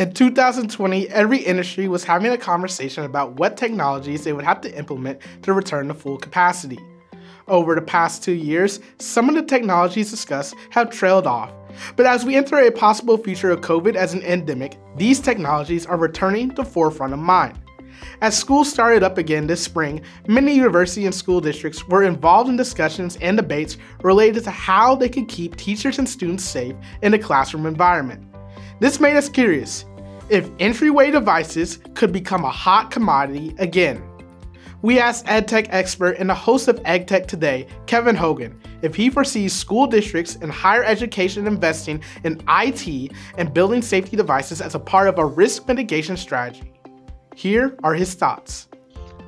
In 2020, every industry was having a conversation about what technologies they would have to implement to return to full capacity. Over the past two years, some of the technologies discussed have trailed off, but as we enter a possible future of COVID as an endemic, these technologies are returning to forefront of mind. As schools started up again this spring, many university and school districts were involved in discussions and debates related to how they could keep teachers and students safe in a classroom environment. This made us curious if entryway devices could become a hot commodity again. We asked EdTech expert and the host of EdTech Today, Kevin Hogan, if he foresees school districts and higher education investing in IT and building safety devices as a part of a risk mitigation strategy. Here are his thoughts.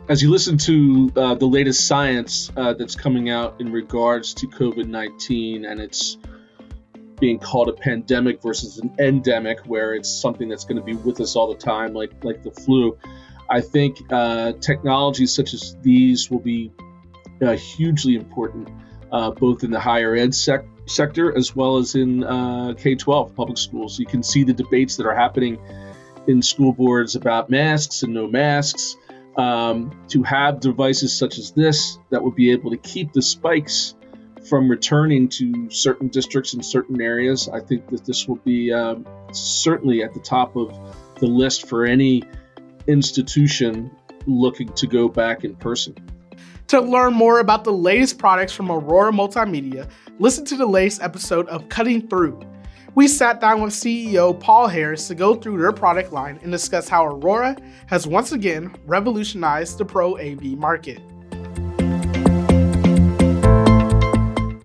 As you listen to uh, the latest science uh, that's coming out in regards to COVID 19 and its being called a pandemic versus an endemic, where it's something that's going to be with us all the time, like, like the flu, I think uh, technologies such as these will be uh, hugely important, uh, both in the higher ed sec- sector as well as in uh, K 12 public schools. You can see the debates that are happening in school boards about masks and no masks. Um, to have devices such as this that would be able to keep the spikes from returning to certain districts in certain areas, I think that this will be um, certainly at the top of the list for any institution looking to go back in person. To learn more about the latest products from Aurora Multimedia, listen to the latest episode of Cutting Through. We sat down with CEO Paul Harris to go through their product line and discuss how Aurora has once again revolutionized the pro AV market.